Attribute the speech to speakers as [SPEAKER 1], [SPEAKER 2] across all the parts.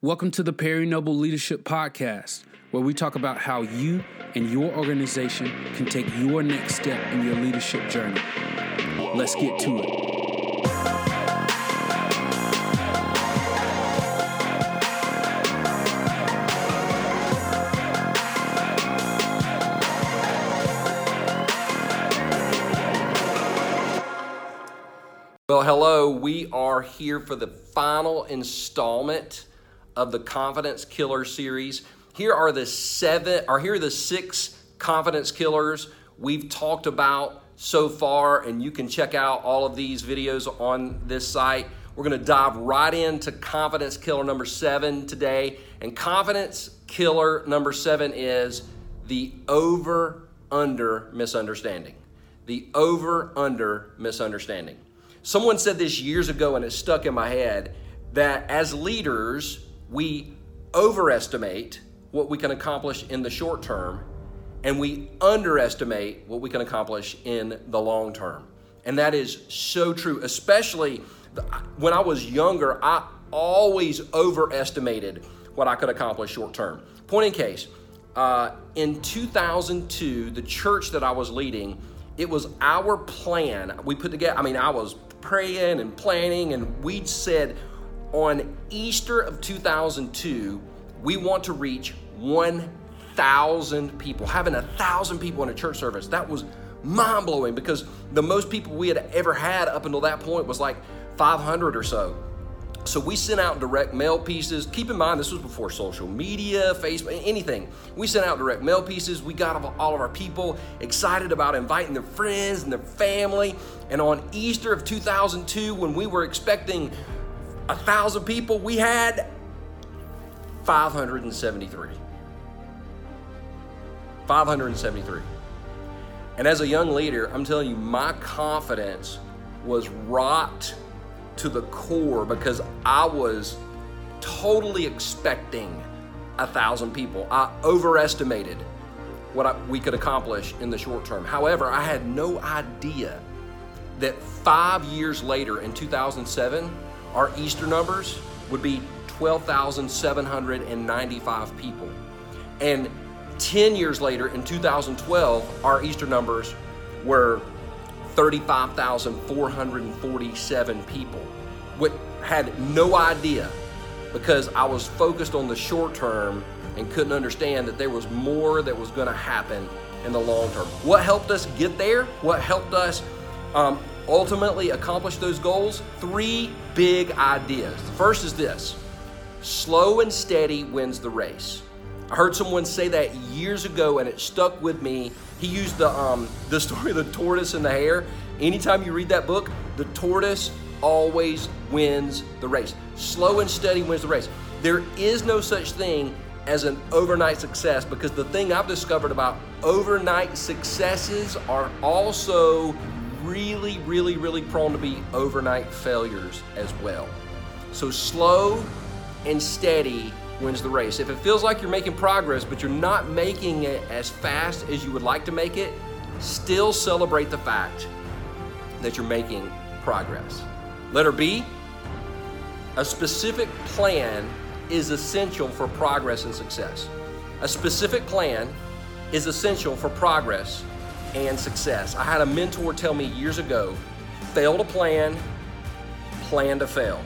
[SPEAKER 1] Welcome to the Perry Noble Leadership Podcast, where we talk about how you and your organization can take your next step in your leadership journey. Let's get to it.
[SPEAKER 2] Well, hello. We are here for the final installment of the Confidence Killer series. Here are the seven, or here are the six confidence killers we've talked about so far, and you can check out all of these videos on this site. We're going to dive right into confidence killer number seven today. And confidence killer number seven is the over under misunderstanding. The over under misunderstanding. Someone said this years ago and it stuck in my head that as leaders, we overestimate what we can accomplish in the short term and we underestimate what we can accomplish in the long term. And that is so true, especially when I was younger, I always overestimated what I could accomplish short term. Point in case, uh, in 2002, the church that I was leading, it was our plan. We put together, I mean, I was praying and planning, and we said on Easter of 2002, we want to reach 1,000 people. Having a thousand people in a church service, that was mind blowing because the most people we had ever had up until that point was like 500 or so. So we sent out direct mail pieces. Keep in mind, this was before social media, Facebook, anything. We sent out direct mail pieces. We got all of our people excited about inviting their friends and their family. And on Easter of 2002, when we were expecting a thousand people, we had 573. 573. And as a young leader, I'm telling you, my confidence was rocked to the core because I was totally expecting a thousand people. I overestimated what I, we could accomplish in the short term. However, I had no idea that five years later in 2007, our Easter numbers would be 12,795 people. And 10 years later in 2012, our Easter numbers were 35,447 people. What had no idea because I was focused on the short term and couldn't understand that there was more that was going to happen in the long term. What helped us get there? What helped us um, ultimately accomplish those goals? Three big ideas. The first is this slow and steady wins the race. I heard someone say that years ago and it stuck with me. He used the, um, the story of the tortoise and the hare. Anytime you read that book, the tortoise always wins the race. Slow and steady wins the race. There is no such thing as an overnight success because the thing I've discovered about overnight successes are also really, really, really prone to be overnight failures as well. So slow and steady wins the race. If it feels like you're making progress, but you're not making it as fast as you would like to make it, still celebrate the fact that you're making progress. Letter B, a specific plan is essential for progress and success. A specific plan is essential for progress and success. I had a mentor tell me years ago fail to plan, plan to fail.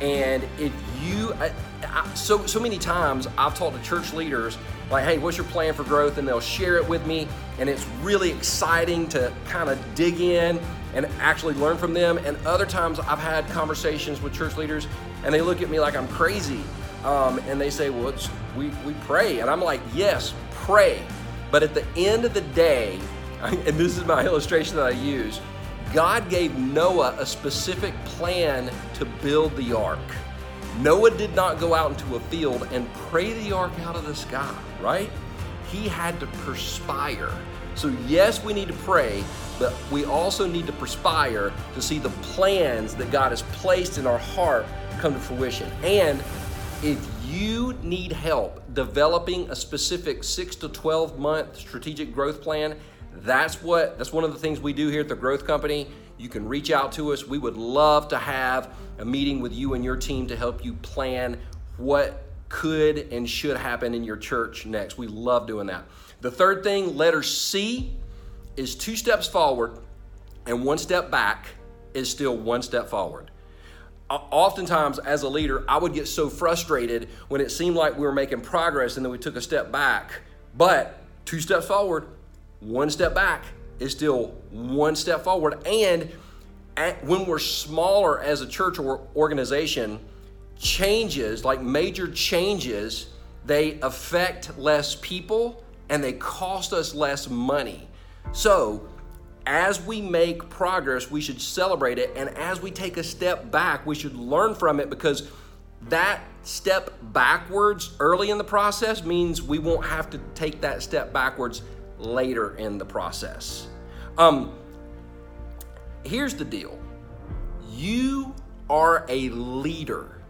[SPEAKER 2] And if you, I, I, so so many times I've talked to church leaders like, hey, what's your plan for growth? And they'll share it with me, and it's really exciting to kind of dig in and actually learn from them. And other times I've had conversations with church leaders, and they look at me like I'm crazy, um, and they say, well, we we pray, and I'm like, yes, pray, but at the end of the day, and this is my illustration that I use. God gave Noah a specific plan to build the ark. Noah did not go out into a field and pray the ark out of the sky, right? He had to perspire. So, yes, we need to pray, but we also need to perspire to see the plans that God has placed in our heart come to fruition. And if you need help developing a specific 6 to 12 month strategic growth plan, that's what that's one of the things we do here at the Growth Company. You can reach out to us. We would love to have a meeting with you and your team to help you plan what could and should happen in your church next. We love doing that. The third thing, letter C, is two steps forward and one step back is still one step forward. Oftentimes, as a leader, I would get so frustrated when it seemed like we were making progress and then we took a step back. But two steps forward, one step back is still one step forward. And when we're smaller as a church or organization, changes, like major changes, they affect less people and they cost us less money. So, as we make progress, we should celebrate it. And as we take a step back, we should learn from it because that step backwards early in the process means we won't have to take that step backwards later in the process. Um, here's the deal you are a leader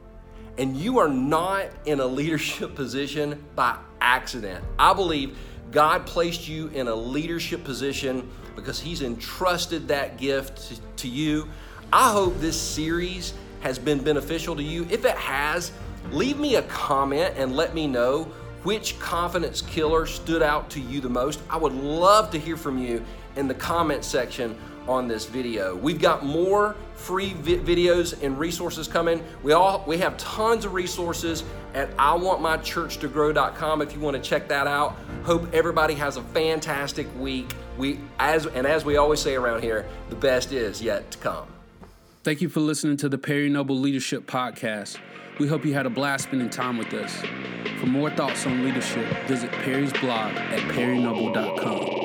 [SPEAKER 2] and you are not in a leadership position by accident. I believe God placed you in a leadership position because He's entrusted that gift to, you. I hope this series has been beneficial to you. If it has, leave me a comment and let me know which confidence killer stood out to you the most. I would love to hear from you in the comment section on this video. We've got more free vi- videos and resources coming. We all we have tons of resources at iwantmychurchtogrow.com if you want to check that out. Hope everybody has a fantastic week. We as and as we always say around here, the best is yet to come.
[SPEAKER 1] Thank you for listening to the Perry Noble Leadership Podcast. We hope you had a blast spending time with us. For more thoughts on leadership, visit Perry's blog at perrynoble.com.